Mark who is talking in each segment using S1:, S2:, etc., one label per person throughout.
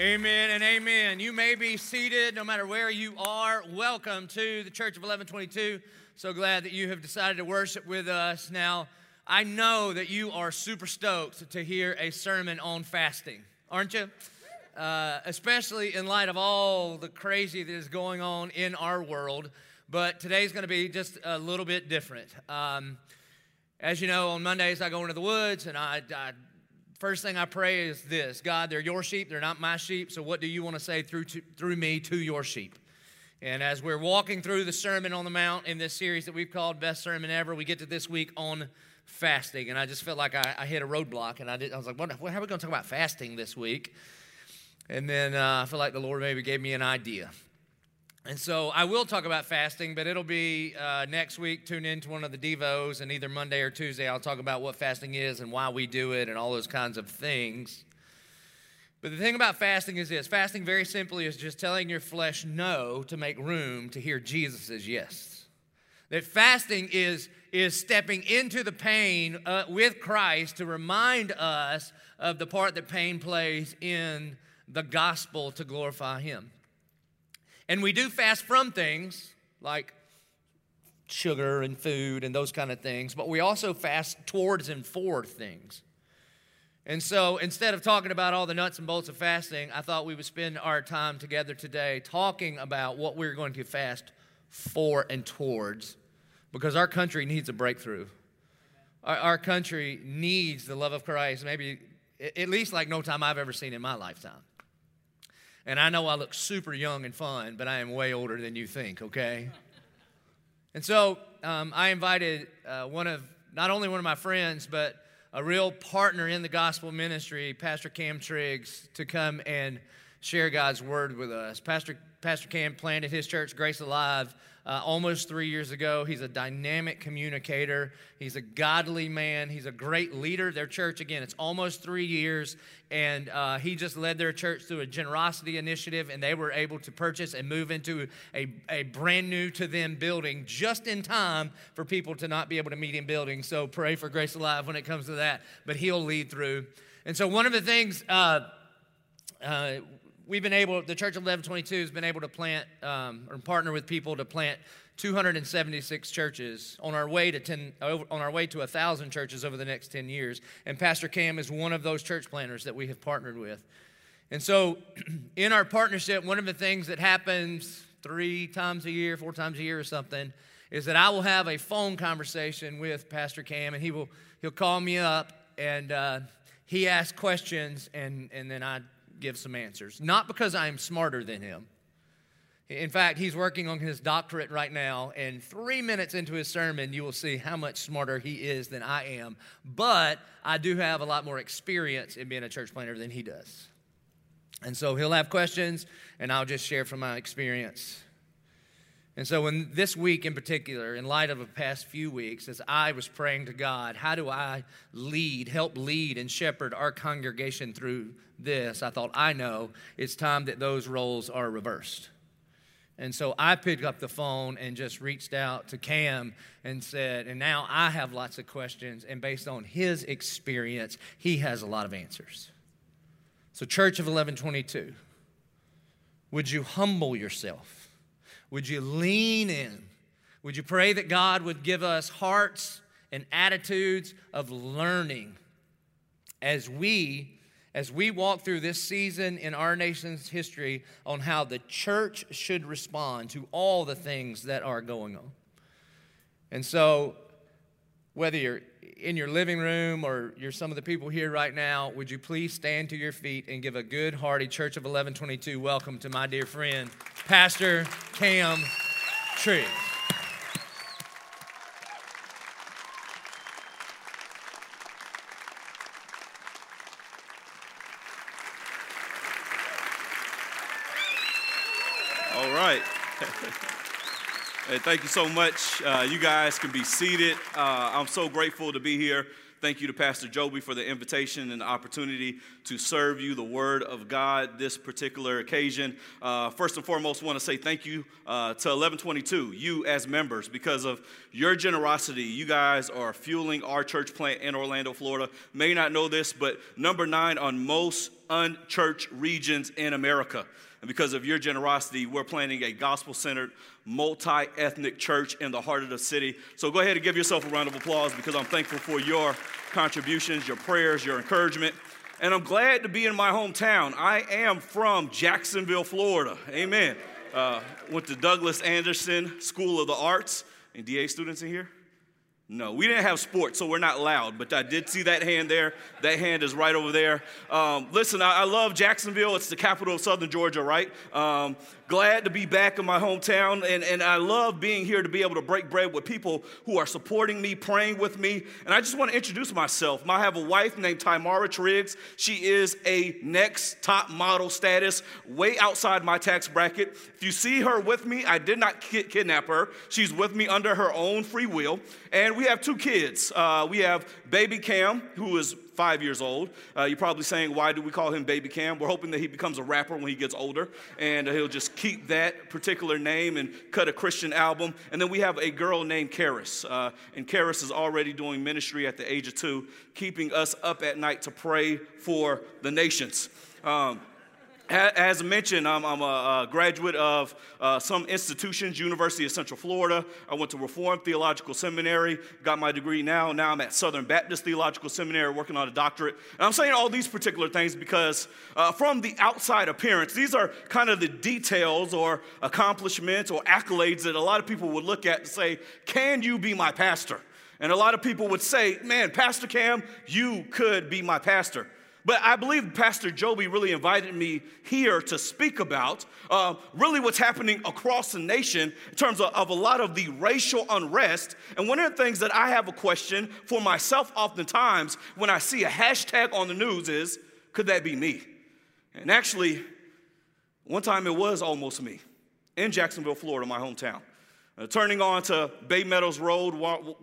S1: Amen and amen. You may be seated no matter where you are. Welcome to the Church of 1122. So glad that you have decided to worship with us. Now, I know that you are super stoked to hear a sermon on fasting, aren't you? Uh, especially in light of all the crazy that is going on in our world. But today's going to be just a little bit different. Um, as you know, on Mondays I go into the woods and I, I First thing I pray is this God, they're your sheep, they're not my sheep, so what do you want to say through, to, through me to your sheep? And as we're walking through the Sermon on the Mount in this series that we've called Best Sermon Ever, we get to this week on fasting. And I just felt like I, I hit a roadblock, and I, did, I was like, what, how are we going to talk about fasting this week? And then uh, I feel like the Lord maybe gave me an idea. And so I will talk about fasting, but it'll be uh, next week. Tune in to one of the Devos, and either Monday or Tuesday, I'll talk about what fasting is and why we do it and all those kinds of things. But the thing about fasting is this fasting, very simply, is just telling your flesh no to make room to hear Jesus' yes. That fasting is, is stepping into the pain uh, with Christ to remind us of the part that pain plays in the gospel to glorify Him. And we do fast from things like sugar and food and those kind of things, but we also fast towards and for things. And so instead of talking about all the nuts and bolts of fasting, I thought we would spend our time together today talking about what we're going to fast for and towards because our country needs a breakthrough. Our, our country needs the love of Christ, maybe at least like no time I've ever seen in my lifetime. And I know I look super young and fun, but I am way older than you think, okay? And so um, I invited uh, one of, not only one of my friends, but a real partner in the gospel ministry, Pastor Cam Triggs, to come and share God's word with us. Pastor, Pastor Cam planted his church, Grace Alive, uh, almost three years ago. He's a dynamic communicator. He's a godly man. He's a great leader. Their church, again, it's almost three years, and uh, he just led their church through a generosity initiative, and they were able to purchase and move into a, a brand new to them building just in time for people to not be able to meet in buildings. So pray for Grace Alive when it comes to that, but he'll lead through. And so, one of the things, uh, uh, we've been able, the Church of 1122 has been able to plant um, or partner with people to plant 276 churches on our way to 10 on our way to 1000 churches over the next 10 years. And pastor cam is one of those church planters that we have partnered with. And so in our partnership one of the things that happens three times a year four times a year or something is that i will have a phone conversation with pastor cam and he will he'll call me up and uh, he asks questions and and then i give some answers. Not because I am smarter than him. In fact, he's working on his doctorate right now, and three minutes into his sermon, you will see how much smarter he is than I am. But I do have a lot more experience in being a church planter than he does. And so he'll have questions, and I'll just share from my experience. And so, in this week in particular, in light of the past few weeks, as I was praying to God, how do I lead, help lead, and shepherd our congregation through this? I thought, I know it's time that those roles are reversed. And so I picked up the phone and just reached out to Cam and said, and now I have lots of questions, and based on his experience, he has a lot of answers. So, Church of 1122, would you humble yourself? Would you lean in? Would you pray that God would give us hearts and attitudes of learning as we as we walk through this season in our nation's history on how the church should respond to all the things that are going on. And so whether you're in your living room or you're some of the people here right now, would you please stand to your feet and give a good, hearty Church of 1122 welcome to my dear friend, Pastor Cam Triggs.
S2: All right. Hey, thank you so much. Uh, you guys can be seated. Uh, I'm so grateful to be here. Thank you to Pastor Joby for the invitation and the opportunity to serve you the Word of God this particular occasion. Uh, first and foremost, want to say thank you uh, to 1122, you as members, because of your generosity. You guys are fueling our church plant in Orlando, Florida. May not know this, but number nine on most unchurched regions in America. And because of your generosity, we're planning a gospel centered, multi ethnic church in the heart of the city. So go ahead and give yourself a round of applause because I'm thankful for your contributions, your prayers, your encouragement. And I'm glad to be in my hometown. I am from Jacksonville, Florida. Amen. Uh, went to Douglas Anderson School of the Arts. Any DA students in here? No, we didn't have sports, so we're not loud, but I did see that hand there. That hand is right over there. Um, listen, I, I, love Jacksonville. It's the capital of southern Georgia, right? Um, glad to be back in my hometown, and, and I love being here to be able to break bread with people who are supporting me, praying with me. And I just want to introduce myself. I have a wife named Tymara Triggs. She is a next top model status, way outside my tax bracket. If you see her with me, I did not kidnap her. She's with me under her own free will. And we have two kids. Uh, we have baby Cam, who is five years old. Uh, you're probably saying, why do we call him Baby Cam? We're hoping that he becomes a rapper when he gets older, and he'll just keep that particular name and cut a Christian album. And then we have a girl named Karis, uh, and Karis is already doing ministry at the age of two, keeping us up at night to pray for the nations. Um, as mentioned, I'm, I'm a, graduate of uh, some institutions, University of Central Florida. I went to Reformed Theological Seminary, got my degree now. Now I'm at Southern Baptist Theological Seminary working on a doctorate. And I'm saying all these particular things because uh, from the outside appearance, these are kind of the details or accomplishments or accolades that a lot of people would look at and say, Can you be my pastor? And a lot of people would say, Man, Pastor Cam, you could be my pastor. But I believe Pastor Joby really invited me here to speak about uh, really what's happening across the nation in terms of, of, a lot of the racial unrest. And one of the things that I have a question for myself oftentimes when I see a hashtag on the news is could that be me? And actually, one time it was almost me in Jacksonville, Florida, my hometown. Uh, turning on to Baymeadows Road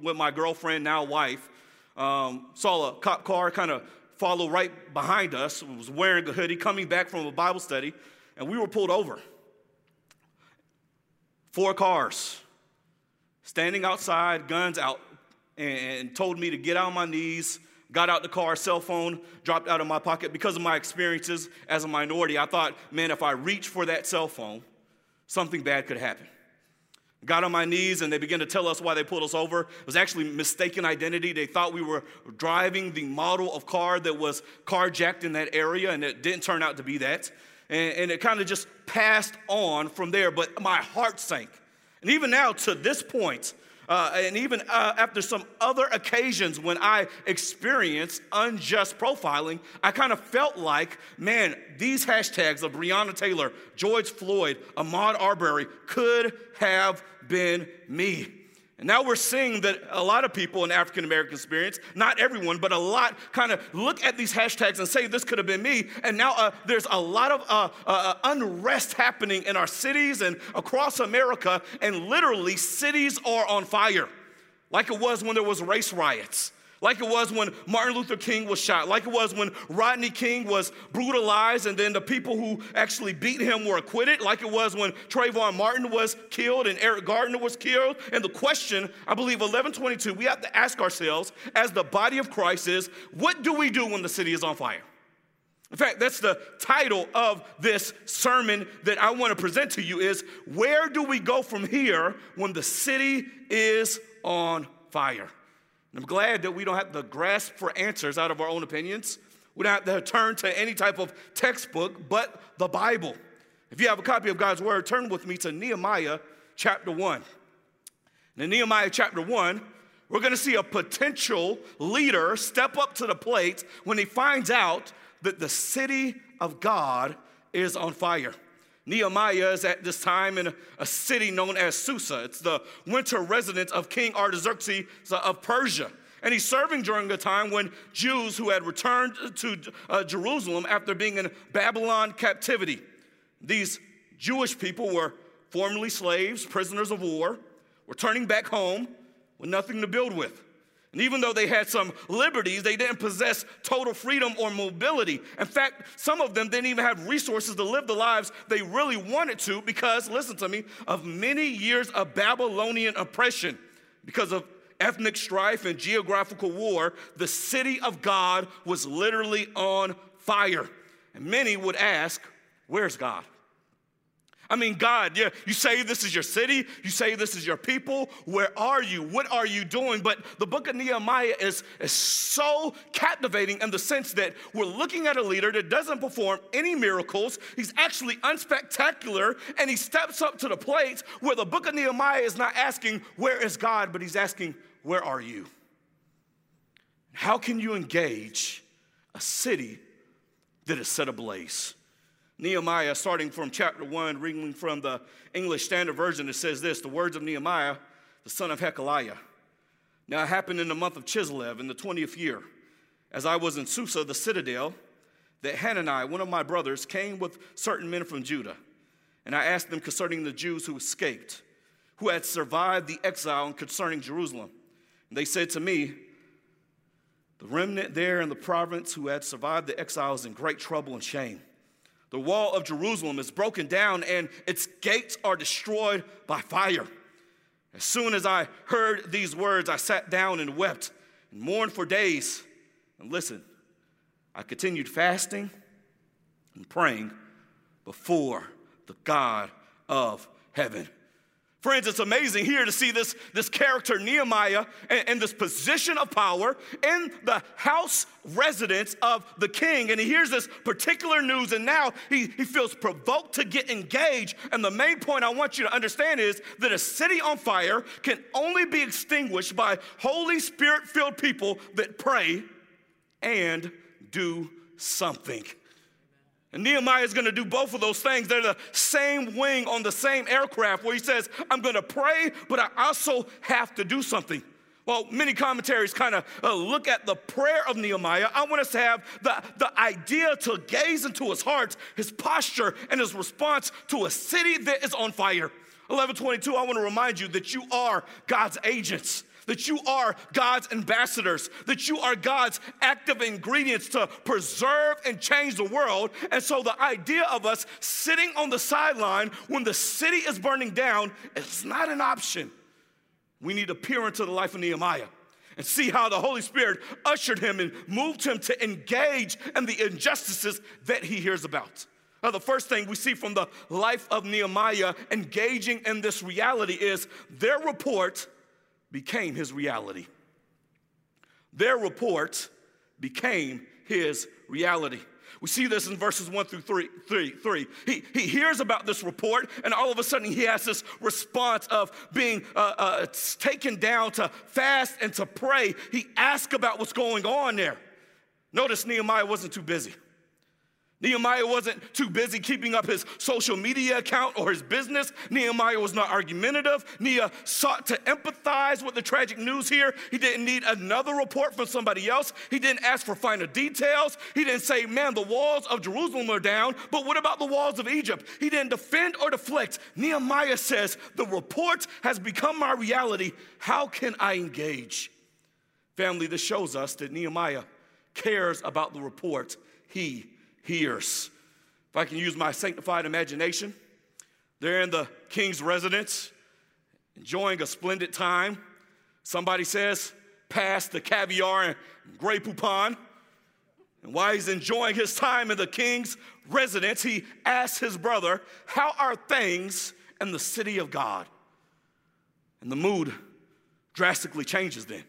S2: with my girlfriend, now wife, um, saw a cop car kind of follow right behind us, was wearing a hoodie, coming back from a Bible study, and we were pulled over. Four cars standing outside, guns out, and told me to get on my knees. Got out the car, cell phone dropped out of my pocket. Because of my experiences as a minority, I thought, man, if I reach for that cell phone, something bad could happen got on my knees and they began to tell us why they pulled us over. It was actually mistaken identity. They thought we were driving the model of car that was carjacked in that area, and it didn't turn out to be that. And, and it kind of just passed on from there, but my heart sank. And even now, to this point, uh, and even uh, after some other occasions when I experienced unjust profiling, I kind of felt like, man, these hashtags of Breonna Taylor, George Floyd, Ahmaud Arbery could have been me. And now we're seeing that a lot of people in African American experience, not everyone, but a lot kind of look at these hashtags and say, this could have been me. And now uh, there's a lot of uh, uh, unrest happening in our cities and across America, and literally cities are on fire, like it was when there was race riots like it was when Martin Luther King was shot, like it was when Rodney King was brutalized and then the people who actually beat him were acquitted, like it was when Trayvon Martin was killed and Eric Garner was killed. And the question, I believe 1122, we have to ask ourselves as the body of Christ is, what do we do when the city is on fire? In fact, that's the title of this sermon that I want to present to you is where do we go from here when the city is on fire? I'm glad that we don't have to grasp for answers out of our own opinions. We don't have to turn to any type of textbook but the Bible. If you have a copy of God's Word, turn with me to Nehemiah chapter 1. In Nehemiah chapter 1, we're going to see a potential leader step up to the plate when he finds out that the city of God is on fire. Nehemiah is at this time in a, city known as Susa. It's the winter residence of King Artaxerxes of Persia. And he's serving during a time when Jews who had returned to uh, Jerusalem after being in Babylon captivity, these Jewish people were formerly slaves, prisoners of war, were turning back home with nothing to build with. And even though they had some liberties, they didn't possess total freedom or mobility. In fact, some of them didn't even have resources to live the lives they really wanted to because, listen to me, of many years of Babylonian oppression. Because of ethnic strife and geographical war, the city of God was literally on fire. And many would ask, Where's God? I mean, God, yeah, you say this is your city, you say this is your people. Where are you? What are you doing? But the book of Nehemiah is, is so captivating in the sense that we're looking at a leader that doesn't perform any miracles. He's actually unspectacular, and he steps up to the plate where the book of Nehemiah is not asking, Where is God? but he's asking, Where are you? How can you engage a city that is set ablaze? Nehemiah, starting from chapter 1, reading from the English Standard Version, it says this The words of Nehemiah, the son of Hacaliah. Now it happened in the month of Chislev in the 20th year, as I was in Susa, the citadel, that Hanani, one of my brothers, came with certain men from Judah. And I asked them concerning the Jews who escaped, who had survived the exile, and concerning Jerusalem. And they said to me, The remnant there in the province who had survived the exile is in great trouble and shame. The wall of Jerusalem is broken down and its gates are destroyed by fire. As soon as I heard these words, I sat down and wept and mourned for days. And listen, I continued fasting and praying before the God of heaven. Friends, it's amazing here to see this, this character, Nehemiah, in, this position of power in the house residence of the king. And he hears this particular news, and now he, he feels provoked to get engaged. And the main point I want you to understand is that a city on fire can only be extinguished by Holy Spirit filled people that pray and do something. And Nehemiah is going to do both of those things. They're the same wing on the same aircraft where he says, I'm going to pray, but I also have to do something. Well, many commentaries kind of uh, look at the prayer of Nehemiah. I want us to have the, the idea to gaze into his heart, his posture, and his response to a city that is on fire. 1122, I want to remind you that you are God's agents that you are God's ambassadors, that you are God's active ingredients to preserve and change the world. And so the idea of us sitting on the sideline when the city is burning down is not an option. We need to peer into the life of Nehemiah and see how the Holy Spirit ushered him and moved him to engage in the injustices that he hears about. Now, the first thing we see from the life of Nehemiah engaging in this reality is their report became his reality. Their report became his reality. We see this in verses one through three. three, three. He, he hears about this report, and all of a sudden he has this response of being uh, uh, taken down to fast and to pray. He asks about what's going on there. Notice Nehemiah wasn't too busy. Nehemiah wasn't too busy keeping up his social media account or his business. Nehemiah was not argumentative. Nehemiah sought to empathize with the tragic news here. He didn't need another report from somebody else. He didn't ask for finer details. He didn't say, man, the walls of Jerusalem are down, but what about the walls of Egypt? He didn't defend or deflect. Nehemiah says, the report has become my reality. How can I engage? Family, this shows us that Nehemiah cares about the report he hears. If I can use my sanctified imagination, they're in the king's residence, enjoying a splendid time. Somebody says, pass the caviar and Grey Poupon. And while he's enjoying his time in the king's residence, he asks his brother, How are things in the city of God? And the mood drastically changes then.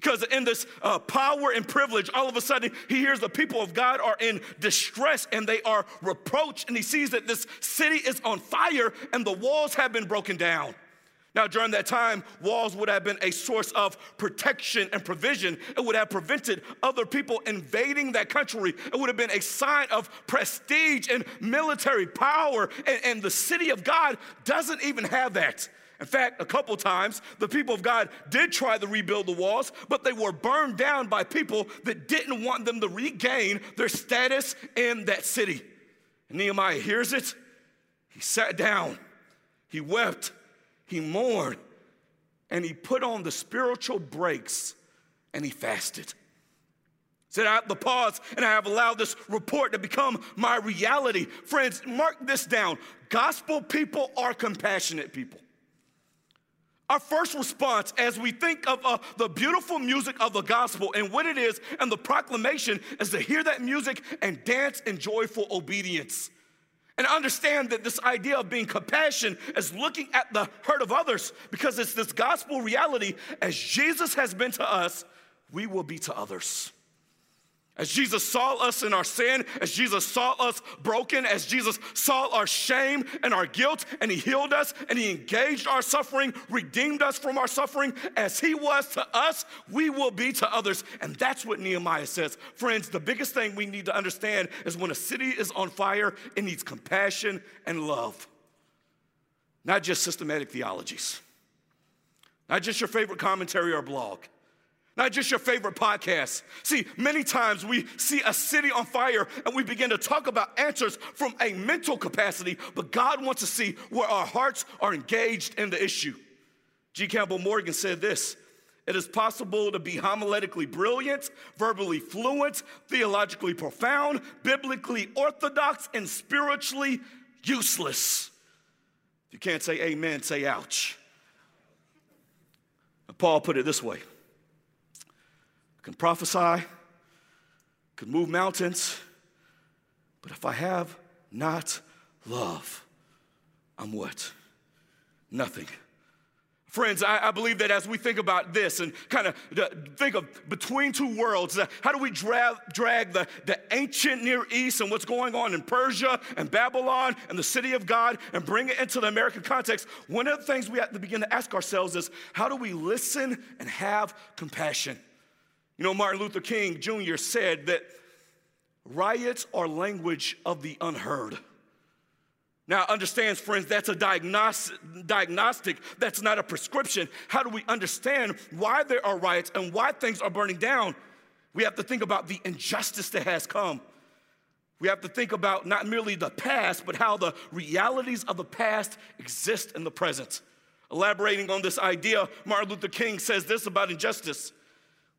S2: Because in this uh, power and privilege, all of a sudden he hears the people of God are in distress and they are reproached, and he sees that this city is on fire and the walls have been broken down. Now, during that time, walls would have been a source of protection and provision. It would have prevented other people invading that country. It would have been a sign of prestige and military power. And, and the city of God doesn't even have that. In fact, a couple times, the people of God did try to rebuild the walls, but they were burned down by people that didn't want them to regain their status in that city. And Nehemiah hears it. He sat down, he wept, he mourned, and he put on the spiritual brakes and he fasted. Said, I have the pause and I have allowed this report to become my reality. Friends, mark this down. Gospel people are compassionate people. Our first response as we think of uh, the beautiful music of the gospel and what it is and the proclamation is to hear that music and dance in joyful obedience. And understand that this idea of being compassion is looking at the hurt of others because it's this gospel reality. As Jesus has been to us, we will be to others. As Jesus saw us in our sin, as Jesus saw us broken, as Jesus saw our shame and our guilt, and He healed us and He engaged our suffering, redeemed us from our suffering, as He was to us, we will be to others. And that's what Nehemiah says. Friends, the biggest thing we need to understand is when a city is on fire, it needs compassion and love, not just systematic theologies, not just your favorite commentary or blog not just your favorite podcast. See, many times we see a city on fire and we begin to talk about answers from a mental capacity, but God wants to see where our hearts are engaged in the issue. G. Campbell Morgan said this It is possible to be homiletically brilliant, verbally fluent, theologically profound, biblically orthodox, and spiritually useless. If you can't say amen, say ouch. Paul put it this way can prophesy, can move mountains, but if I have not love, I'm what? Nothing. Friends, I, I, believe that as we think about this and kind of think of between two worlds, uh, how do we drag, drag the, the ancient Near East and what's going on in Persia and Babylon and the city of God and bring it into the American context? One of the things we have to begin to ask ourselves is how do we listen and have compassion? You know, Martin Luther King Jr. said that riots are language of the unheard. Now, understand, friends, that's a diagnostic, diagnostic, that's not a prescription. How do we understand why there are riots and why things are burning down? We have to think about the injustice that has come. We have to think about not merely the past, but how the realities of the past exist in the present. Elaborating on this idea, Martin Luther King says this about injustice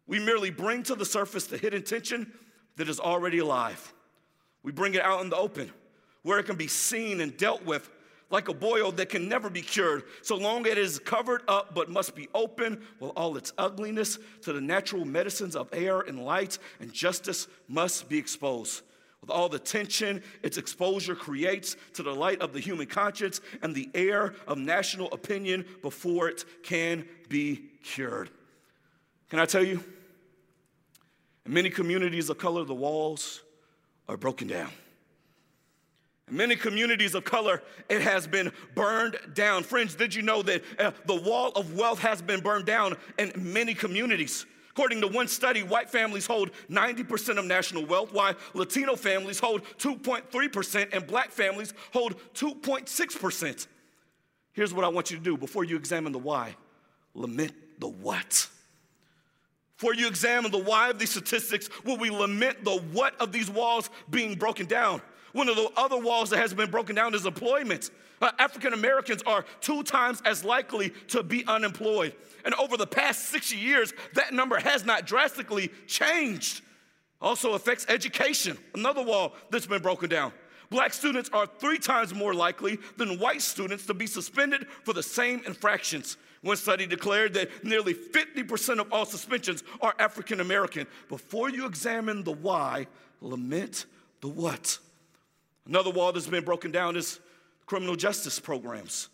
S2: we merely bring to the surface the hidden tension that is already alive. We bring it out in the open where it can be seen and dealt with like a boil that can never be cured, so long it is covered up but must be open with all its ugliness to the natural medicines of air and light, and justice must be exposed. With all the tension its exposure creates to the light of the human conscience and the air of national opinion before it can be cured. Can I tell you? In many communities of color, the walls are broken down. In many communities of color, it has been burned down. Friends, did you know that uh, the wall of wealth has been burned down in many communities? According to one study, white families hold 90% of national wealth, while Latino families hold 2.3%, and black families hold 2.6%. Here's what I want you to do before you examine the why lament the what. For you examine the why of these statistics, will we lament the what of these walls being broken down? One of the other walls that has been broken down is employment. Uh, African Americans are two times as likely to be unemployed. And over the past 60 years, that number has not drastically changed. Also affects education, another wall that's been broken down. Black students are three times more likely than white students to be suspended for the same infractions. One study declared that nearly 50% of all suspensions are African American. Before you examine the why, lament the what. Another wall that's been broken down is criminal justice programs.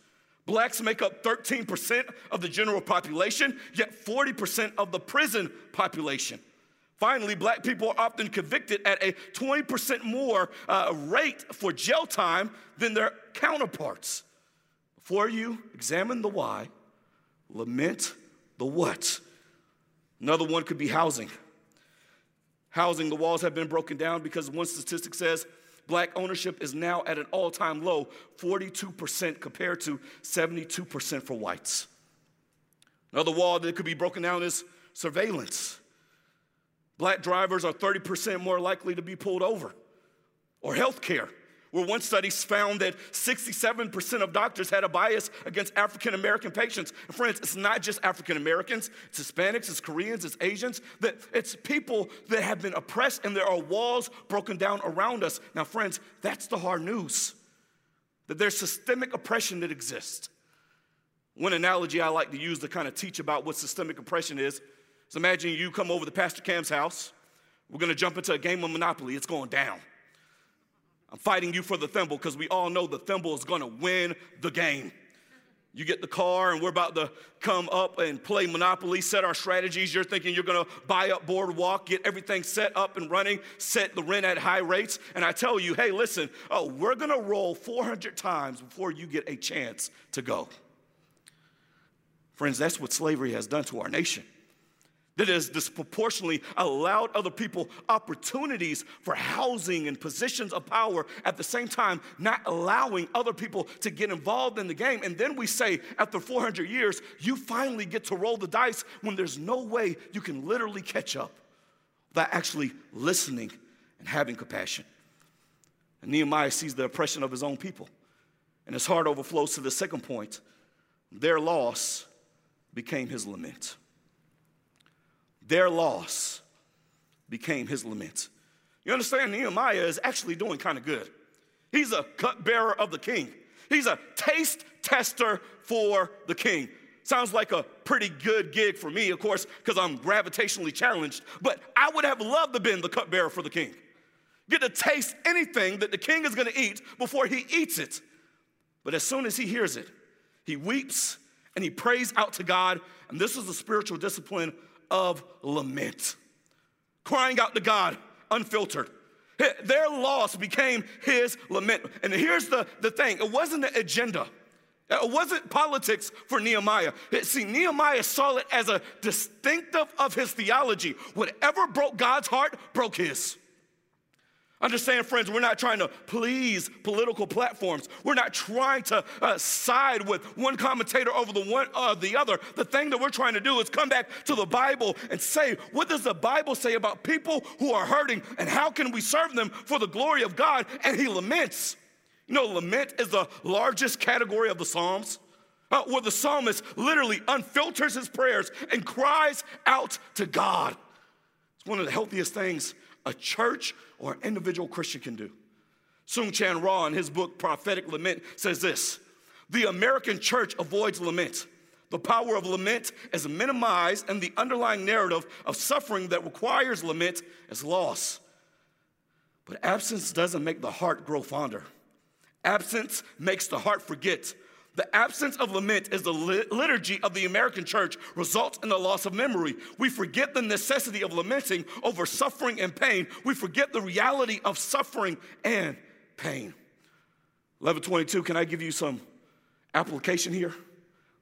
S2: Blacks make up 13% of the general population, yet 40% of the prison population. Finally, black people are often convicted at a 20% more uh, rate for jail time than their counterparts. Before you examine the why, Lament the what? Another one could be housing. Housing, the walls have been broken down because one statistic says black ownership is now at an all time low 42% compared to 72% for whites. Another wall that could be broken down is surveillance. Black drivers are 30% more likely to be pulled over, or health care where one study found that 67% of doctors had a bias against African American patients. And friends, it's not just African Americans, it's Hispanics, it's Koreans, it's Asians, that it's people that have been oppressed and there are walls broken down around us. Now, friends, that's the hard news that there's systemic oppression that exists. One analogy I like to use to kind of teach about what systemic oppression is is imagine you come over to Pastor Cam's house. We're gonna jump into a game of Monopoly. It's going down. I'm fighting you for the thimble because we all know the thimble is gonna win the game. You get the car, and we're about to come up and play Monopoly, set our strategies. You're thinking you're gonna buy up Boardwalk, get everything set up and running, set the rent at high rates. And I tell you, hey, listen, oh, we're gonna roll 400 times before you get a chance to go. Friends, that's what slavery has done to our nation that has disproportionately allowed other people opportunities for housing and positions of power at the same time not allowing other people to get involved in the game. And then we say after 400 years you finally get to roll the dice when there's no way you can literally catch up without actually listening and having compassion. And nehemiah sees the oppression of his own people and his heart overflows to the second point. Their loss became his lament their loss became his lament. You understand, Nehemiah is actually doing kind of good. He's a cupbearer of the king, he's a taste tester for the king. Sounds like a pretty good gig for me, of course, because I'm gravitationally challenged, but I would have loved to have been the cupbearer for the king. Get to taste anything that the king is gonna eat before he eats it. But as soon as he hears it, he weeps and he prays out to God. And this is a spiritual discipline of lament, crying out to God unfiltered. Their loss became his lament. And here's the, the thing it wasn't an agenda. It wasn't politics for Nehemiah. See, Nehemiah saw it as a distinctive of his theology. Whatever broke God's heart, broke his. Understand, friends, we're not trying to please political platforms. We're not trying to uh, side with one commentator over the one uh, the other. The thing that we're trying to do is come back to the Bible and say, what does the Bible say about people who are hurting and how can we serve them for the glory of God? And he laments. You know, lament is the largest category of the Psalms. Uh, where the psalmist literally unfilters his prayers and cries out to God. It's one of the healthiest things a church or an individual Christian can do. Soong-Chan Rah, in his book Prophetic Lament, says this The American church avoids lament. The power of lament is minimized, and the underlying narrative of suffering that requires lament is loss. But absence doesn't make the heart grow fonder. Absence makes the heart forget the absence of lament is the liturgy of the American church, results in the loss of memory. We forget the necessity of lamenting over suffering and pain. We forget the reality of suffering and pain. 1122, can I give you some application here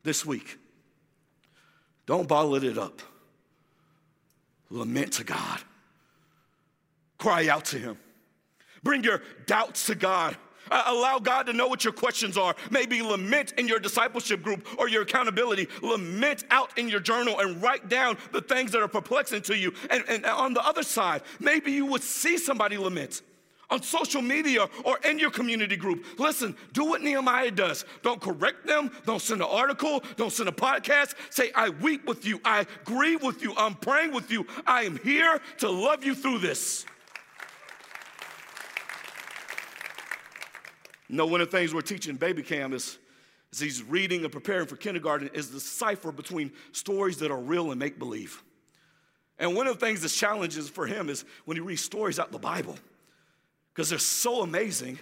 S2: this week? Don't bottle it up. Lament to God. Cry out to Him. Bring your doubts to God. Allow God to know what your questions are. Maybe lament in your discipleship group or your accountability. Lament out in your journal and write down the things that are perplexing to you. And, and on the other side, maybe you would see somebody lament on social media or in your community group. Listen, do what Nehemiah does. Don't correct them. Don't send an article. Don't send a podcast. Say, I weep with you. I grieve with you. I'm praying with you. I am here to love you through this. You know, one of the things we're teaching Baby Cam is, is he's reading and preparing for kindergarten is the cipher between stories that are real and make believe. And one of the things that's challenges for him is when he reads stories out the Bible, because they're so amazing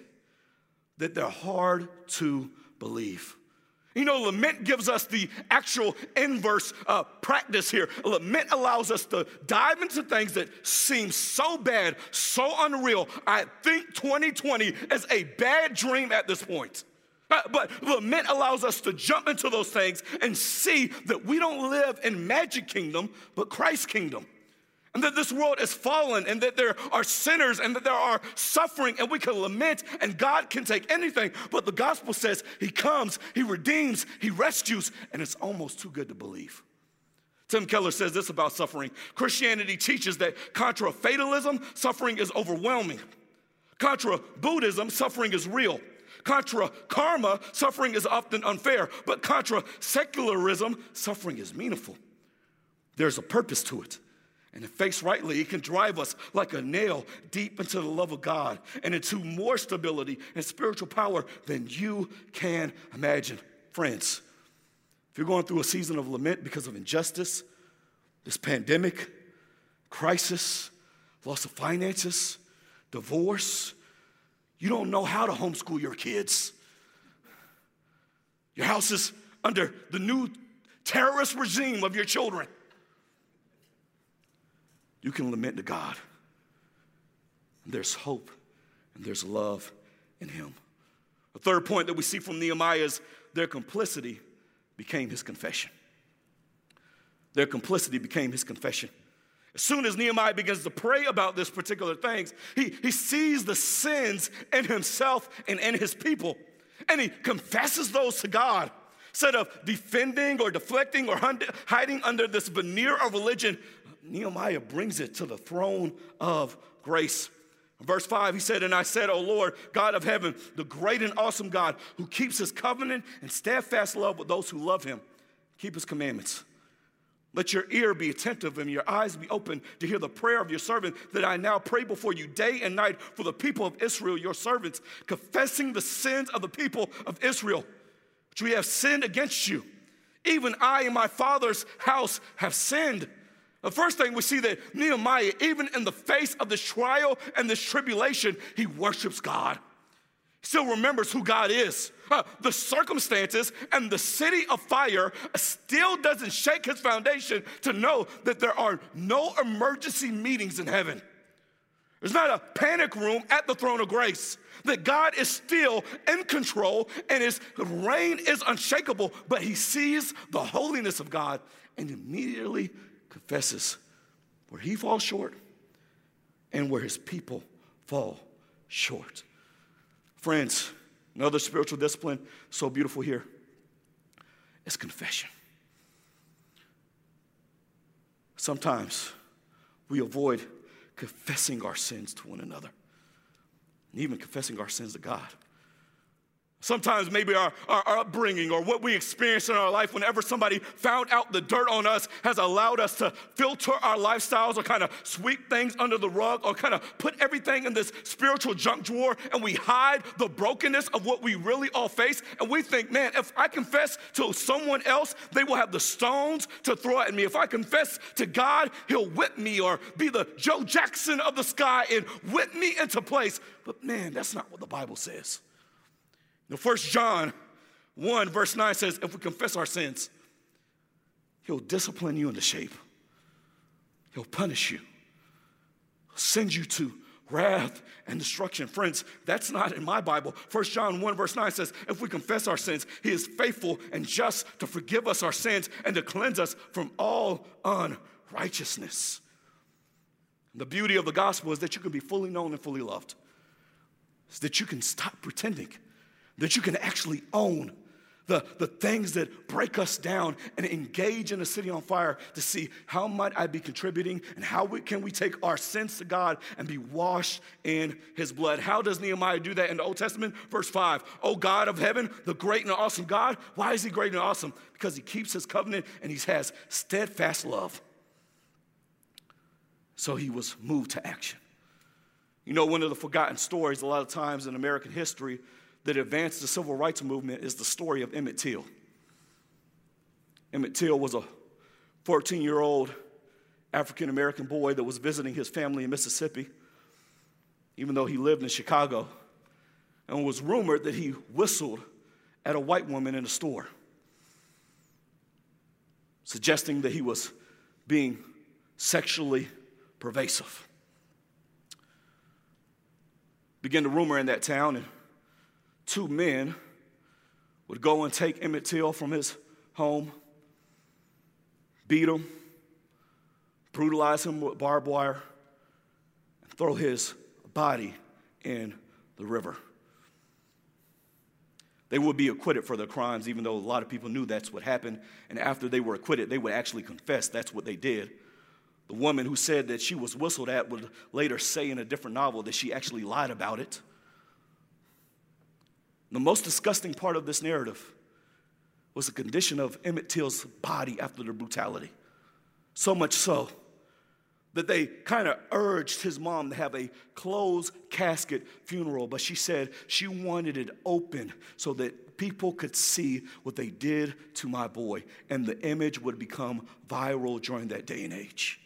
S2: that they're hard to believe. You know, lament gives us the actual inverse uh, practice here. Lament allows us to dive into things that seem so bad, so unreal. I think 2020 is a bad dream at this point. Uh, but lament allows us to jump into those things and see that we don't live in magic kingdom, but Christ's kingdom and that this world is fallen and that there are sinners and that there are suffering and we can lament and God can take anything. But the gospel says He comes, He redeems, He rescues, and it's almost too good to believe. Tim Keller says this about suffering Christianity teaches that contra fatalism, suffering is overwhelming. Contra Buddhism, suffering is real. Contra karma, suffering is often unfair. But contra secularism, suffering is meaningful. There's a purpose to it. And if faced rightly, it can drive us like a nail deep into the love of God and into more stability and spiritual power than you can imagine. Friends, if you're going through a season of lament because of injustice, this pandemic, crisis, loss of finances, divorce, you don't know how to homeschool your kids. Your house is under the new terrorist regime of your children. You can lament to God. There's hope and there's love in Him. The third point that we see from Nehemiah is their complicity became his confession. Their complicity became his confession. As soon as Nehemiah begins to pray about this particular things, he, he sees the sins in himself and in his people, and he confesses those to God. Instead of defending or deflecting or hiding under this veneer of religion, Nehemiah brings it to the throne of grace. Verse 5, he said, And I said, O Lord, God of heaven, the great and awesome God who keeps his covenant and steadfast love with those who love him, keep his commandments. Let your ear be attentive and your eyes be open to hear the prayer of your servant that I now pray before you day and night for the people of Israel, your servants, confessing the sins of the people of Israel, which we have sinned against you. Even I and my father's house have sinned. The first thing we see that Nehemiah, even in the face of this trial and this tribulation, he worships God. He still remembers who God is. Uh, the circumstances and the city of fire still doesn't shake his foundation to know that there are no emergency meetings in heaven. There's not a panic room at the throne of grace. That God is still in control and his reign is unshakable, but he sees the holiness of God and immediately confesses where he falls short and where his people fall short. Friends, another spiritual discipline, so beautiful here, is confession. Sometimes we avoid confessing our sins to one another, and even confessing our sins to God. Sometimes maybe our, our, our, upbringing or what we experienced in our life, whenever somebody found out the dirt on us, has allowed us to filter our lifestyles or kind of sweep things under the rug or kind of put everything in this spiritual junk drawer and we hide the brokenness of what we really all face. And we think, man, if I confess to someone else, they will have the stones to throw at me. If I confess to God, He'll whip me or be the Joe Jackson of the sky and whip me into place. But man, that's not what the Bible says. The First John 1, verse 9 says, if we confess our sins, he'll discipline you into shape. He'll punish you. He'll send you to wrath and destruction. Friends, that's not in my Bible. First John 1, verse 9 says, if we confess our sins, he is faithful and just to forgive us our sins and to cleanse us from all unrighteousness. The beauty of the gospel is that you can be fully known and fully loved. Is that you can stop pretending that you can actually own the, the things that break us down and engage in a city on fire to see how might I be contributing and how we, can we take our sins to God and be washed in his blood. How does Nehemiah do that in the Old Testament? Verse 5, Oh God of heaven, the great and awesome God. Why is he great and awesome? Because he keeps his covenant and he has steadfast love. So he was moved to action. You know, one of the forgotten stories a lot of times in American history that advanced the civil rights movement is the story of Emmett Till. Emmett Till was a 14 year old African American boy that was visiting his family in Mississippi, even though he lived in Chicago, and was rumored that he whistled at a white woman in a store, suggesting that he was being sexually pervasive. Began to rumor in that town, and two men would go and take Emmett Till from his home, beat him, brutalize him with barbed wire, and throw his body in the river. They would be acquitted for their crimes, even though a lot of people knew that's what happened. And after they were acquitted, they would actually confess that's what they did. The woman who said that she was whistled at would later say in a different novel that she actually lied about it. The most disgusting part of this narrative was the condition of Emmett Till's body after the brutality. So much so that they kind of urged his mom to have a closed casket funeral, but she said she wanted it open so that people could see what they did to my boy, and the image would become viral during that day and age.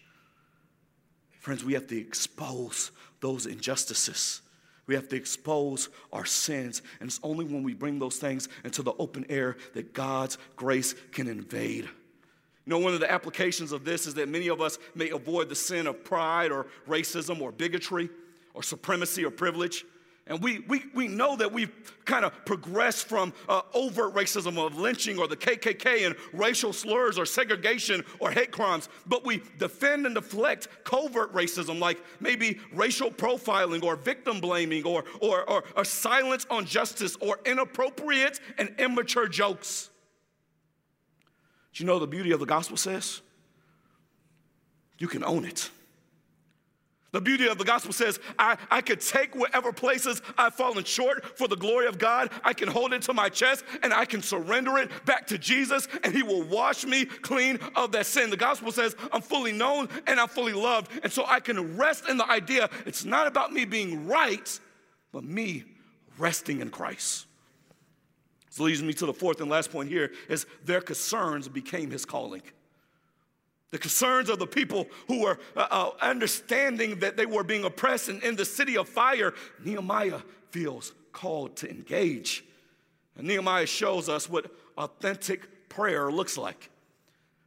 S2: Friends, we have to expose those injustices. We have to expose our sins. And it's only when we bring those things into the open air that God's grace can invade. You know, one of the applications of this is that many of us may avoid the sin of pride or racism or bigotry or supremacy or privilege. And we, we, we know that we've kind of progressed from uh, overt racism of lynching or the KKK and racial slurs or segregation or hate crimes, but we defend and deflect covert racism like maybe racial profiling or victim blaming or, or, or, or silence on justice or inappropriate and immature jokes. Do you know the beauty of the gospel says? You can own it. The beauty of the gospel says, I, I could take whatever places I've fallen short for the glory of God. I can hold it to my chest and I can surrender it back to Jesus and He will wash me clean of that sin. The gospel says, I'm fully known and I'm fully loved. And so I can rest in the idea it's not about me being right, but me resting in Christ. This leads me to the fourth and last point here is their concerns became His calling. The concerns of the people who were uh, uh, understanding that they were being oppressed and in the city of fire, Nehemiah feels called to engage. And Nehemiah shows us what authentic prayer looks like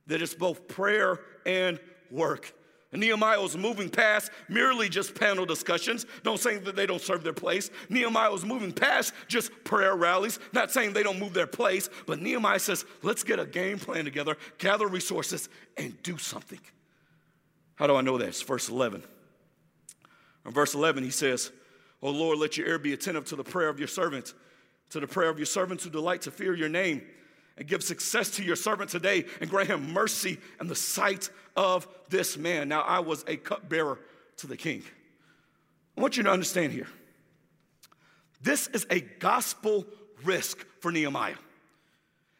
S2: that it's both prayer and work. Nehemiah was moving past merely just panel discussions. Don't say that they don't serve their place. Nehemiah was moving past just prayer rallies, not saying they don't move their place, but Nehemiah says, let's get a game plan together, gather resources, and do something. How do I know that? It's verse 11. In verse 11, he says, Oh Lord, let your ear be attentive to the prayer of your servant, to the prayer of your servants who delight to fear your name and give success to your servant today and grant him mercy in the sight of this man. Now, I was a cupbearer to the king. I want you to understand here this is a gospel risk for Nehemiah.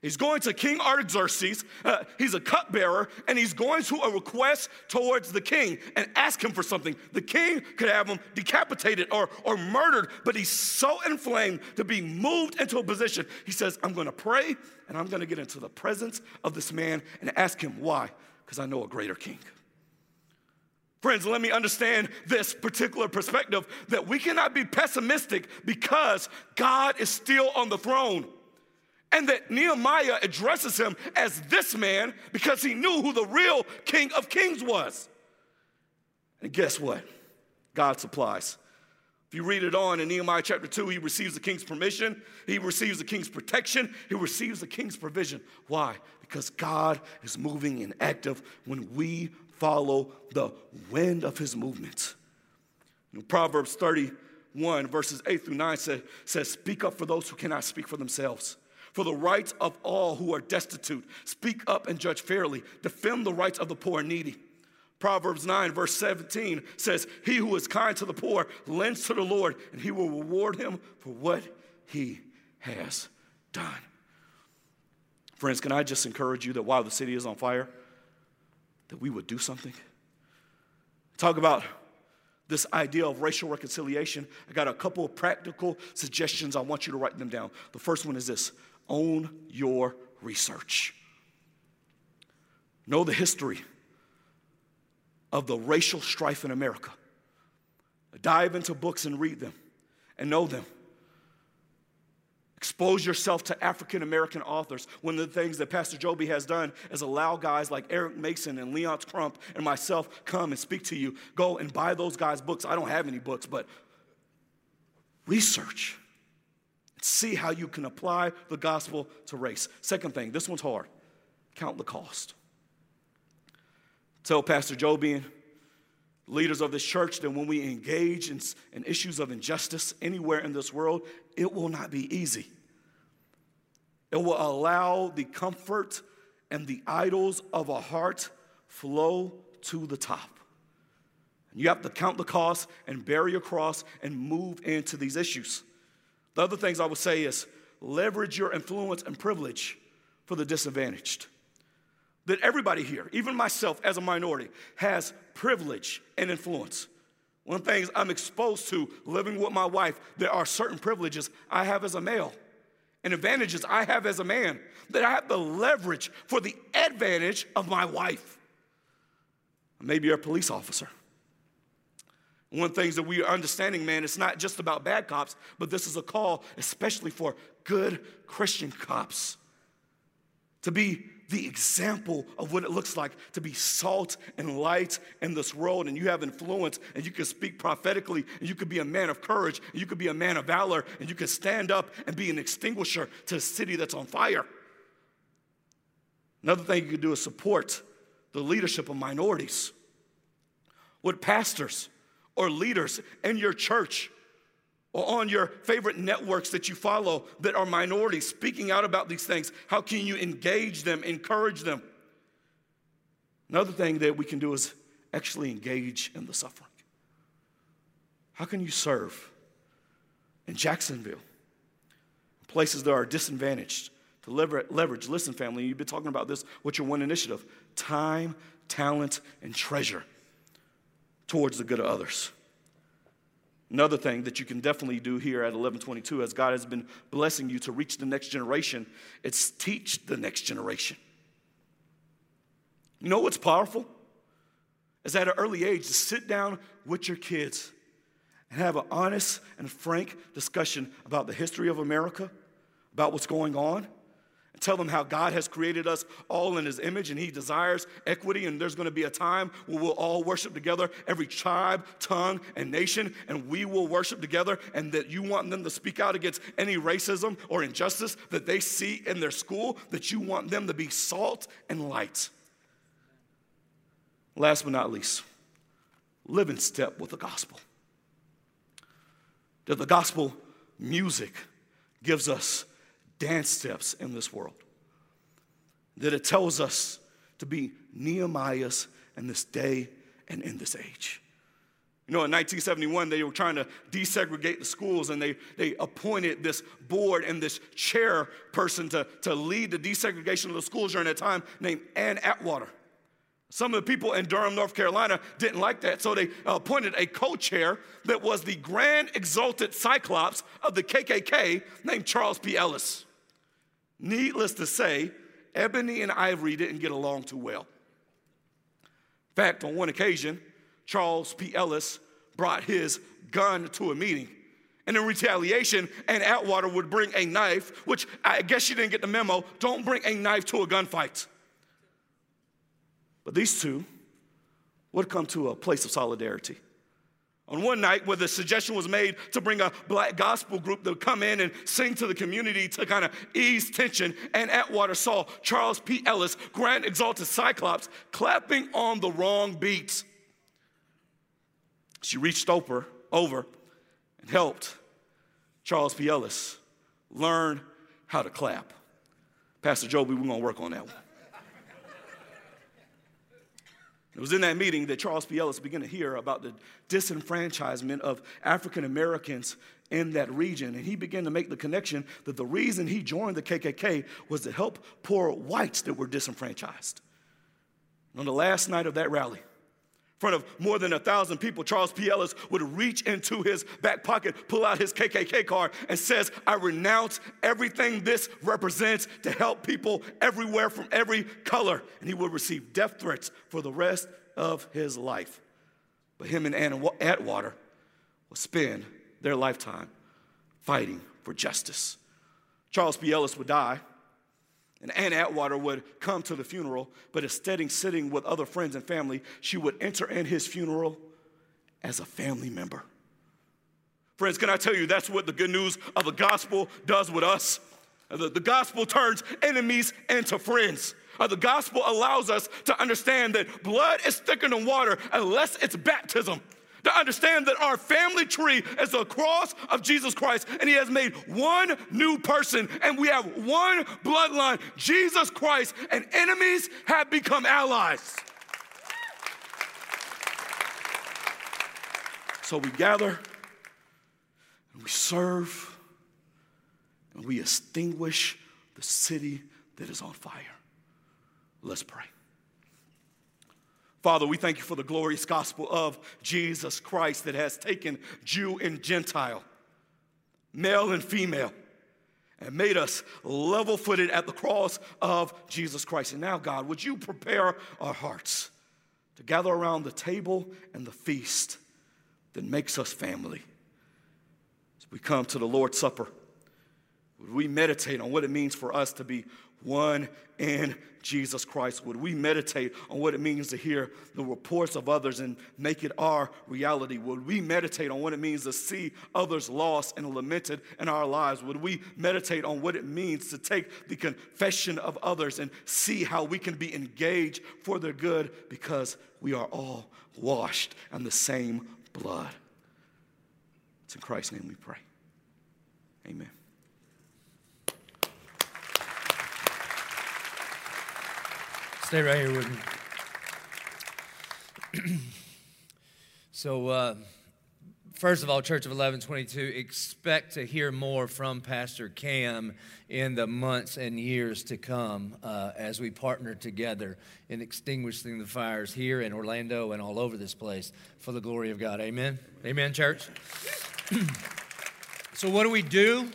S2: He's going to King Artaxerxes. Uh, he's a cupbearer, and he's going to a request towards the king and ask him for something. The king could have him decapitated or, or murdered, but he's so inflamed to be moved into a position. He says, I'm going to pray, and I'm going to get into the presence of this man and ask him why, because I know a greater king. Friends, let me understand this particular perspective that we cannot be pessimistic because God is still on the throne. And that Nehemiah addresses him as this man because he knew who the real King of Kings was. And guess what? God supplies. If you read it on in Nehemiah chapter 2, he receives the king's permission, he receives the king's protection, he receives the king's provision. Why? Because God is moving and active when we follow the wind of his movements. Proverbs 31, verses 8 through 9 says, says, Speak up for those who cannot speak for themselves for the rights of all who are destitute. Speak up and judge fairly. Defend the rights of the poor and needy. Proverbs 9, verse 17 says, He who is kind to the poor lends to the Lord, and he will reward him for what he has done. Friends, can I just encourage you that while the city is on fire, that we would do something? Talk about this idea of racial reconciliation. I got a couple of practical suggestions. I want you to write them down. The first one is this own your research. Know the history of the racial strife in America. Dive into books and read them and know them. Expose yourself to African American authors. One of the things that Pastor Joby has done is allow guys like Eric Mason and Leonce Crump and myself come and speak to you. Go and buy those guys' books. I don't have any books, but research. See how you can apply the gospel to race. Second thing, this one's hard. Count the cost. Tell Pastor Joby and leaders of this church that when we engage in, in issues of injustice anywhere in this world, it will not be easy. It will allow the comfort and the idols of a heart flow to the top. You have to count the cost and bear your cross and move into these issues. The other things I would say is leverage your influence and privilege for the disadvantaged. That everybody here, even myself as a minority, has privilege and influence. One of the things I'm exposed to living with my wife, there are certain privileges I have as a male. and advantages I have as a man, that I have the leverage for the advantage of my wife. Maybe you're a police officer. One of the things that we are understanding, man, it's not just about bad cops, but this is a call, especially for good Christian cops, to be the example of what it looks like to be salt and light in this world. And you have influence, and you can speak prophetically, and you could be a man of courage, and you could be a man of valor, and you can stand up and be an extinguisher to a city that's on fire. Another thing you can do is support the leadership of minorities. What pastors or leaders in your church or on your favorite networks that you follow that are minorities speaking out about these things? How can you engage them, encourage them? Another thing that we can do is actually engage in the suffering. How can you serve in Jacksonville, places that are disadvantaged, to leverage? Listen, family, you've been talking about this. What's your one initiative? Time, talent, and treasure towards the good of others. Another thing that you can definitely do here at 1122, as God has been blessing you to reach the next generation, it's teach the next generation. You know what's powerful? Is at an early age to sit down with your kids and have an honest and frank discussion about the history of America, about what's going on, Tell them how God has created us all in His image and He desires equity, and there's gonna be a time where we'll all worship together, every tribe, tongue, and nation, and we will worship together, and that you want them to speak out against any racism or injustice that they see in their school, that you want them to be salt and light. Last but not least, live in step with the gospel. That the gospel music gives us dance steps in this world. That it tells us to be Nehemiahs in this day and in this age. You know, in 1971, they were trying to desegregate the schools and they, they appointed this board and this chair person to, to lead the desegregation of the schools during that time named Ann Atwater. Some of the people in Durham, North Carolina didn't like that, so they appointed a co chair that was the grand exalted cyclops of the KKK named Charles P. Ellis. Needless to say, Ebony and Ivory didn't get along too well. In fact, on one occasion, Charles P. Ellis brought his gun to a meeting. And in retaliation, Ann Atwater would bring a knife, which I guess you didn't get the memo. Don't bring a knife to a gunfight. But these two would come to a place of solidarity. On one night, where the suggestion was made to bring a black gospel group to come in and sing to the community to kind of ease tension, Ann Atwater saw Charles P. Ellis, Grand Exalted Cyclops, clapping on the wrong beats. She reached over, over and helped Charles P. Ellis learn how to clap. Pastor Joby, we're gonna work on that one. It was in that meeting that Charles P. Ellis began to hear about the disenfranchisement of African Americans in that region. And he began to make the connection that the reason he joined the KKK was to help poor whites that were disenfranchised. on the last night of that rally, front of more than a thousand people, Charles P. Ellis would reach into his back pocket, pull out his KKK card, and says, I renounce everything this represents to help people everywhere from every color. And he would receive death threats for the rest of his life. But him and Ann Atwater will spend their lifetime fighting for justice. Charles P. Ellis would die and Ann Atwater would come to the funeral, but instead of sitting with other friends and family, she would enter in his funeral as a family member. Friends, can I tell you that's what the good news of the gospel does with us? The, the gospel turns enemies into friends. Uh, the gospel allows us to understand that blood is thicker than water unless it's baptism to understand that our family tree is the cross of Jesus Christ, and He has made one new person, and we have one bloodline, Jesus Christ, and enemies have become allies. So we gather and we serve and we extinguish the city that is on fire. Let's pray. Father, we thank you for the glorious gospel of Jesus Christ that has taken Jew and Gentile, male and female,
S3: and made us level footed at the cross of Jesus Christ. And now, God, would you prepare our hearts to gather around the table and the feast that makes us family? As we come to the Lord's Supper, would we meditate on what it means for us to be one in Jesus Christ? Would we meditate on what it means to hear the reports of others and make it our reality? Would we meditate on what it means to see others lost and lamented in our lives? Would we meditate on what it means to take the confession of others and see how we can be engaged for their good because we are all washed in the same blood? It's in Christ's name we pray. Amen.
S1: Stay right here with me. so, uh, first of all, Church of 1122, expect to hear more from Pastor Cam in the months and years to come uh, as we partner together in extinguishing the fires here in Orlando and all over this place for the glory of God. Amen. Amen, church. so, what do we do?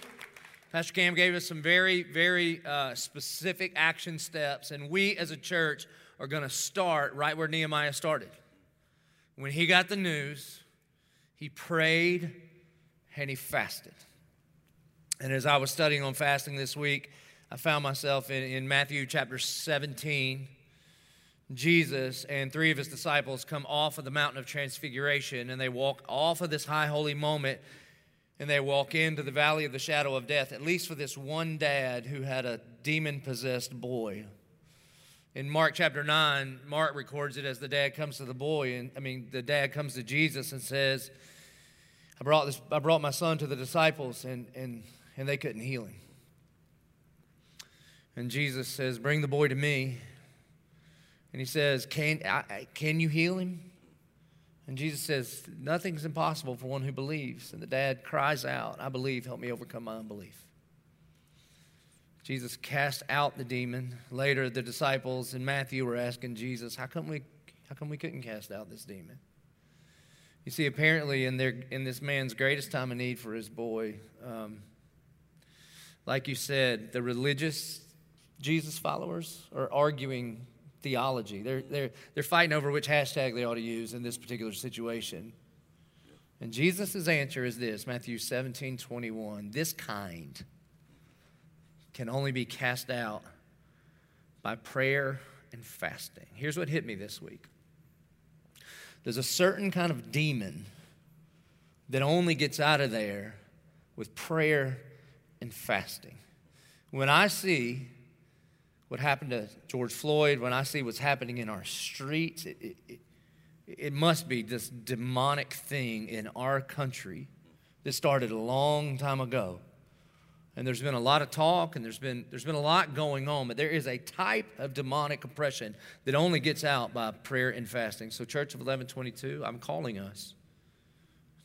S1: Pastor Cam gave us some very, very uh, specific action steps, and we as a church are going to start right where Nehemiah started. When he got the news, he prayed and he fasted. And as I was studying on fasting this week, I found myself in, in Matthew chapter 17. Jesus and three of his disciples come off of the mountain of transfiguration and they walk off of this high holy moment and they walk into the valley of the shadow of death, at least for this one dad who had a demon possessed boy. In Mark chapter 9, Mark records it as the dad comes to the boy, and I mean, the dad comes to Jesus and says, I brought, this, I brought my son to the disciples, and, and, and they couldn't heal him. And Jesus says, Bring the boy to me. And he says, Can, I, can you heal him? And Jesus says, Nothing's impossible for one who believes. And the dad cries out, I believe, help me overcome my unbelief. Jesus cast out the demon. Later, the disciples in Matthew were asking Jesus, How come we, how come we couldn't cast out this demon? You see, apparently, in, their, in this man's greatest time of need for his boy, um, like you said, the religious Jesus followers are arguing theology. They're, they're, they're fighting over which hashtag they ought to use in this particular situation. And Jesus' answer is this Matthew 17 21. This kind can only be cast out by prayer and fasting. Here's what hit me this week there's a certain kind of demon that only gets out of there with prayer and fasting. When I see what happened to George Floyd, when I see what's happening in our streets, it, it, it, must be this demonic thing in our country that started a long time ago. And there's been a lot of talk and there's been, there's been a lot going on, but there is a type of demonic oppression that only gets out by prayer and fasting. So, Church of 1122, I'm calling us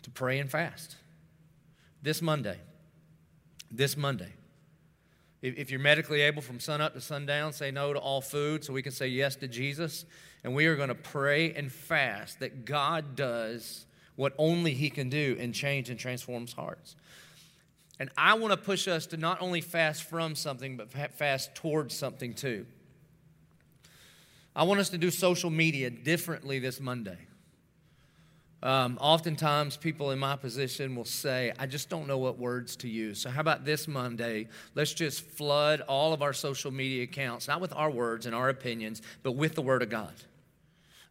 S1: to pray and fast this Monday. This Monday. If you're medically able from sunup to sundown, say no to all food so we can say yes to Jesus. And we are going to pray and fast that God does what only He can do and change and transforms hearts. And I want to push us to not only fast from something, but fast towards something too. I want us to do social media differently this Monday. Um, oftentimes, people in my position will say, I just don't know what words to use. So, how about this Monday? Let's just flood all of our social media accounts, not with our words and our opinions, but with the Word of God.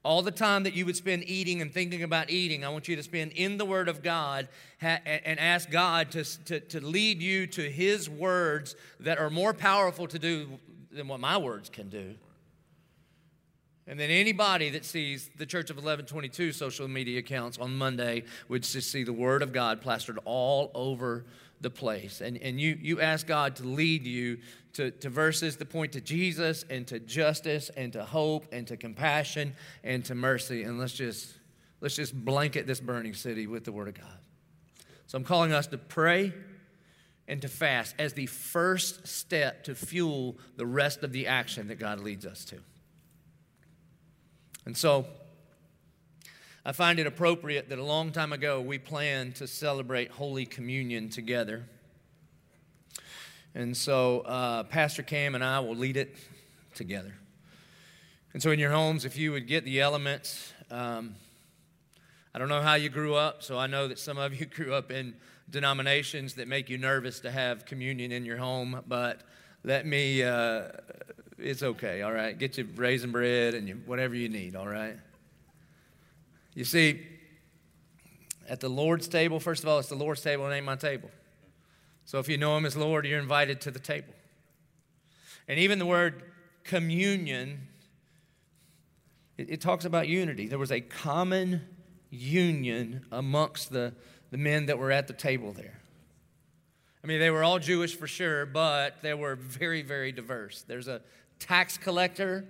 S1: All the time that you would spend eating and thinking about eating, I want you to spend in the Word of God and ask God to, to, to lead you to His words that are more powerful to do than what my words can do. And then anybody that sees the Church of 1122 social media accounts on Monday would just see the Word of God plastered all over the place. And, and you, you ask God to lead you to, to verses that point to Jesus and to justice and to hope and to compassion and to mercy. And let's just, let's just blanket this burning city with the Word of God. So I'm calling us to pray and to fast as the first step to fuel the rest of the action that God leads us to. And so I find it appropriate that a long time ago we planned to celebrate Holy Communion together. And so uh, Pastor Cam and I will lead it together. And so in your homes, if you would get the elements, um, I don't know how you grew up, so I know that some of you grew up in denominations that make you nervous to have communion in your home, but let me, uh, it's okay, all right? Get your raisin bread and you, whatever you need, all right? You see, at the Lord's table, first of all, it's the Lord's table, it ain't my table. So if you know Him as Lord, you're invited to the table. And even the word communion, it, it talks about unity. There was a common union amongst the, the men that were at the table there. I mean, they were all Jewish for sure, but they were very, very diverse. There's a tax collector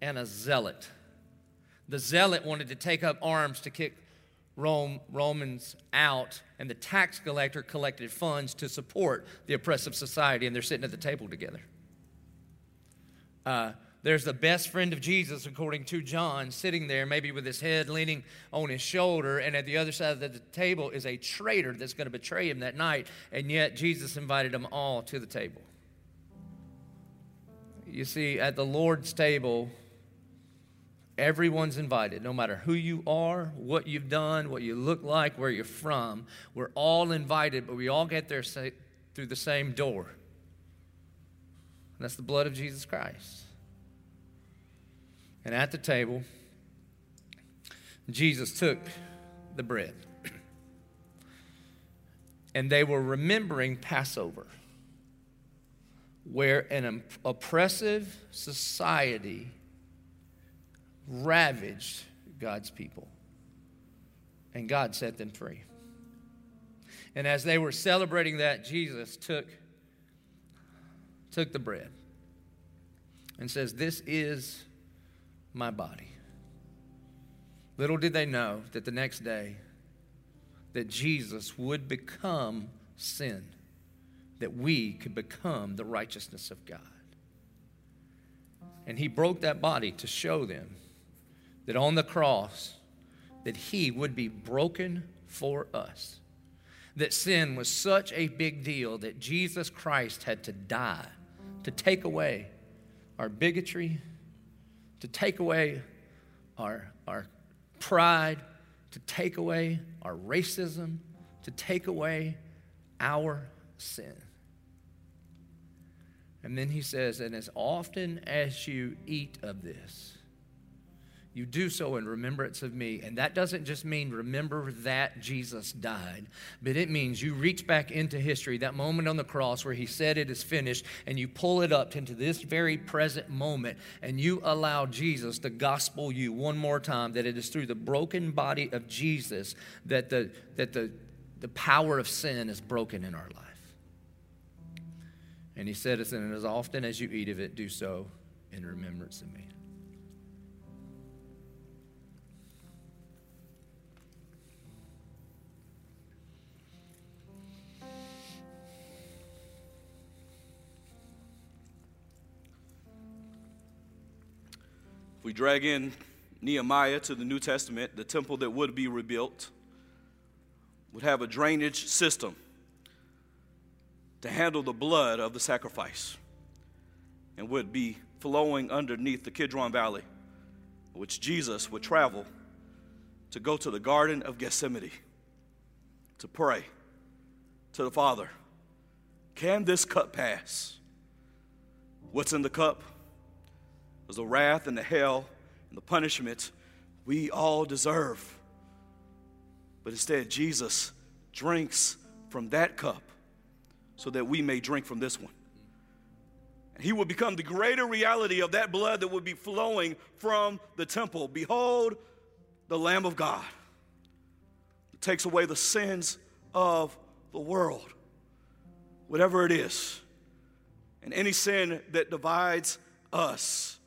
S1: and a zealot. The zealot wanted to take up arms to kick Rome, Romans out, and the tax collector collected funds to support the oppressive society, and they're sitting at the table together. Uh, there's the best friend of Jesus, according to John, sitting there, maybe with his head leaning on his shoulder, and at the other side of the table is a traitor that's going to betray him that night, and yet Jesus invited them all to the table. You see, at the Lord's table, everyone's invited, no matter who you are, what you've done, what you look like, where you're from. We're all invited, but we all get there through the same door. And that's the blood of Jesus Christ. And at the table, Jesus took the bread. And they were remembering Passover, where an oppressive society ravaged God's people. And God set them free. And as they were celebrating that, Jesus took, took the bread and says, This is my body. Little did they know that the next day that Jesus would become sin, that we could become the righteousness of God. And he broke that body to show them that on the cross that he would be broken for us. That sin was such a big deal that Jesus Christ had to die to take away our bigotry, to take away our, our pride, to take away our racism, to take away our sin. And then he says, And as often as you eat of this, you do so in remembrance of me. And that doesn't just mean remember that Jesus died, but it means you reach back into history, that moment on the cross where he said it is finished, and you pull it up into this very present moment, and you allow Jesus to gospel you one more time that it is through the broken body of Jesus that the, that the, the power of sin is broken in our life. And he said, And as often as you eat of it, do so in remembrance of me.
S2: If we drag in Nehemiah to the New Testament, the temple that would be rebuilt would have a drainage system to handle the blood of the sacrifice and would be flowing underneath the Kidron Valley, which Jesus would travel to go to the Garden of Gethsemane to pray to the Father. Can this cup pass? What's in the cup? was the wrath and the hell and the punishment we all deserve. But instead, Jesus drinks from that cup so that we may drink from this one. And he will become the greater reality of that blood that will be flowing from the temple. Behold, the Lamb of God that takes away the sins of the world, whatever it is. And any sin that divides us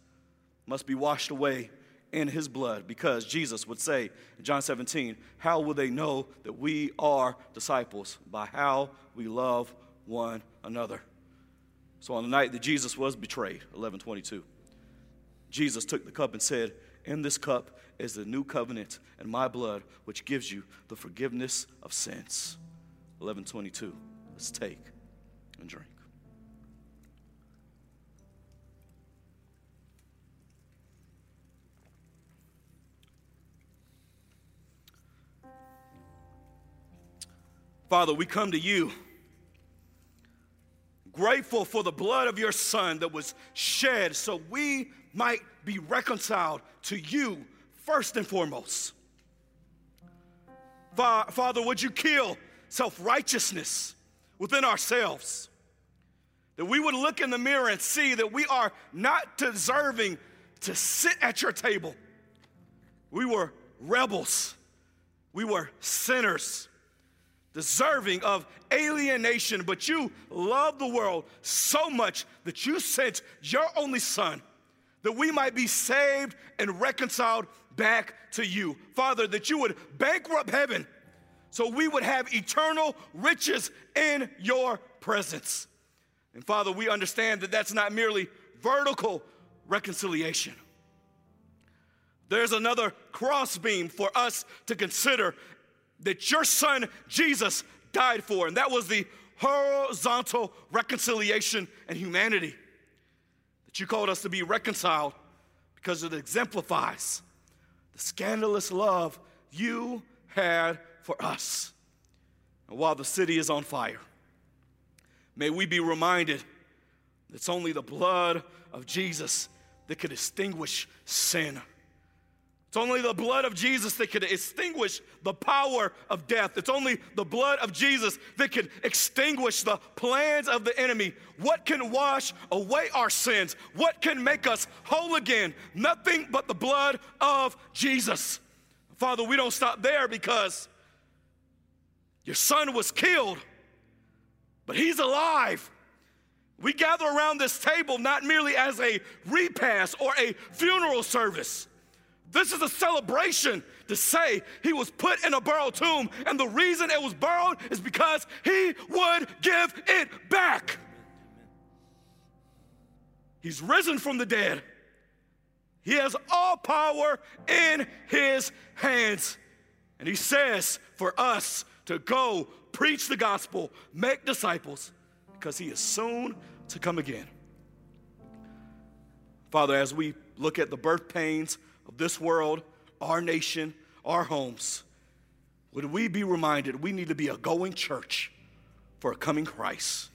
S2: must be washed away in his blood because Jesus would say in John 17, How will they know that we are disciples? By how we love one another. So on the night that Jesus was betrayed, 1122, Jesus took the cup and said, In this cup is the new covenant and my blood, which gives you the forgiveness of sins. 1122, let's take and drink. Father, we come to you grateful for the blood of your Son that was shed so we might be reconciled to you first and foremost. Father, would you kill self righteousness within ourselves? That we would look in the mirror and see that we are not deserving to sit at your table. We were rebels, we were sinners, deserving of alienation, but you love the world so much that you sent your only Son that we might be saved and reconciled back to you. Father, that you would bankrupt heaven so we would have eternal riches in your presence. And Father, we understand that that's not merely vertical reconciliation. There's another crossbeam for us to consider that your son Jesus died for, and that was the horizontal reconciliation and humanity. That you called us to be reconciled because it exemplifies the scandalous love you had for us. And while the city is on fire, may we be reminded it's only the blood of Jesus that could extinguish sin. It's only the blood of Jesus that could extinguish the power of death. It's only the blood of Jesus that can extinguish the plans of the enemy. What can wash away our sins? What can make us whole again? Nothing but the blood of Jesus. Father, we don't stop there because your son was killed, but he's alive. We gather around this table not merely as a repast or a funeral service. This is a celebration to say he was put in a borrowed tomb, and the reason it was borrowed is because he would give it back. He's risen from the dead. He has all power in his hands. And he says for us to go preach the gospel, make disciples, because he is soon to come again. Father, as we look at the birth pains of this world, our nation, our homes, would we be reminded we need to be a going church for a coming Christ?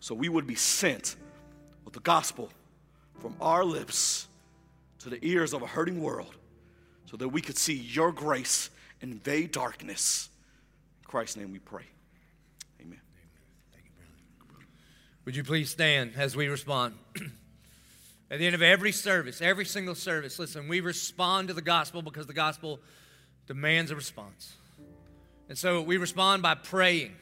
S2: So we would be sent with the gospel from our lips to the ears of a hurting world so that we could see your grace invade darkness In Christ's name we pray. Amen.
S1: Would you please stand as we respond? At the end of every service, every single service, listen, we respond to the gospel because the gospel demands a response. And so we respond by praying.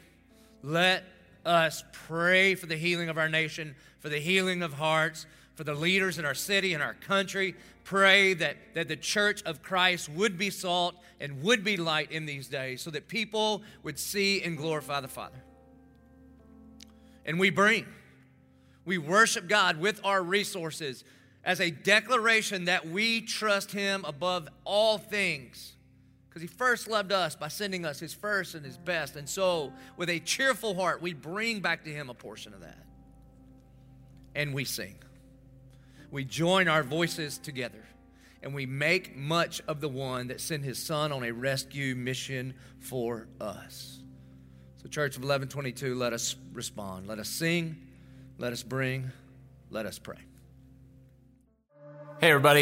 S1: Let us pray for the healing of our nation, for the healing of hearts, for the leaders in our city and our country. Pray that, that the church of Christ would be salt and would be light in these days so that people would see and glorify the Father. And we bring, we worship God with our resources as a declaration that we trust Him above all things. Because He first loved us by sending us His first and His best. And so, with a cheerful heart, we bring back to Him a portion of that. And we sing we join our voices together and we make much of the one that sent his son on a rescue mission for us. So, Church of 1122, let us respond. Let us sing, let us bring, let us pray.
S4: Hey, everybody.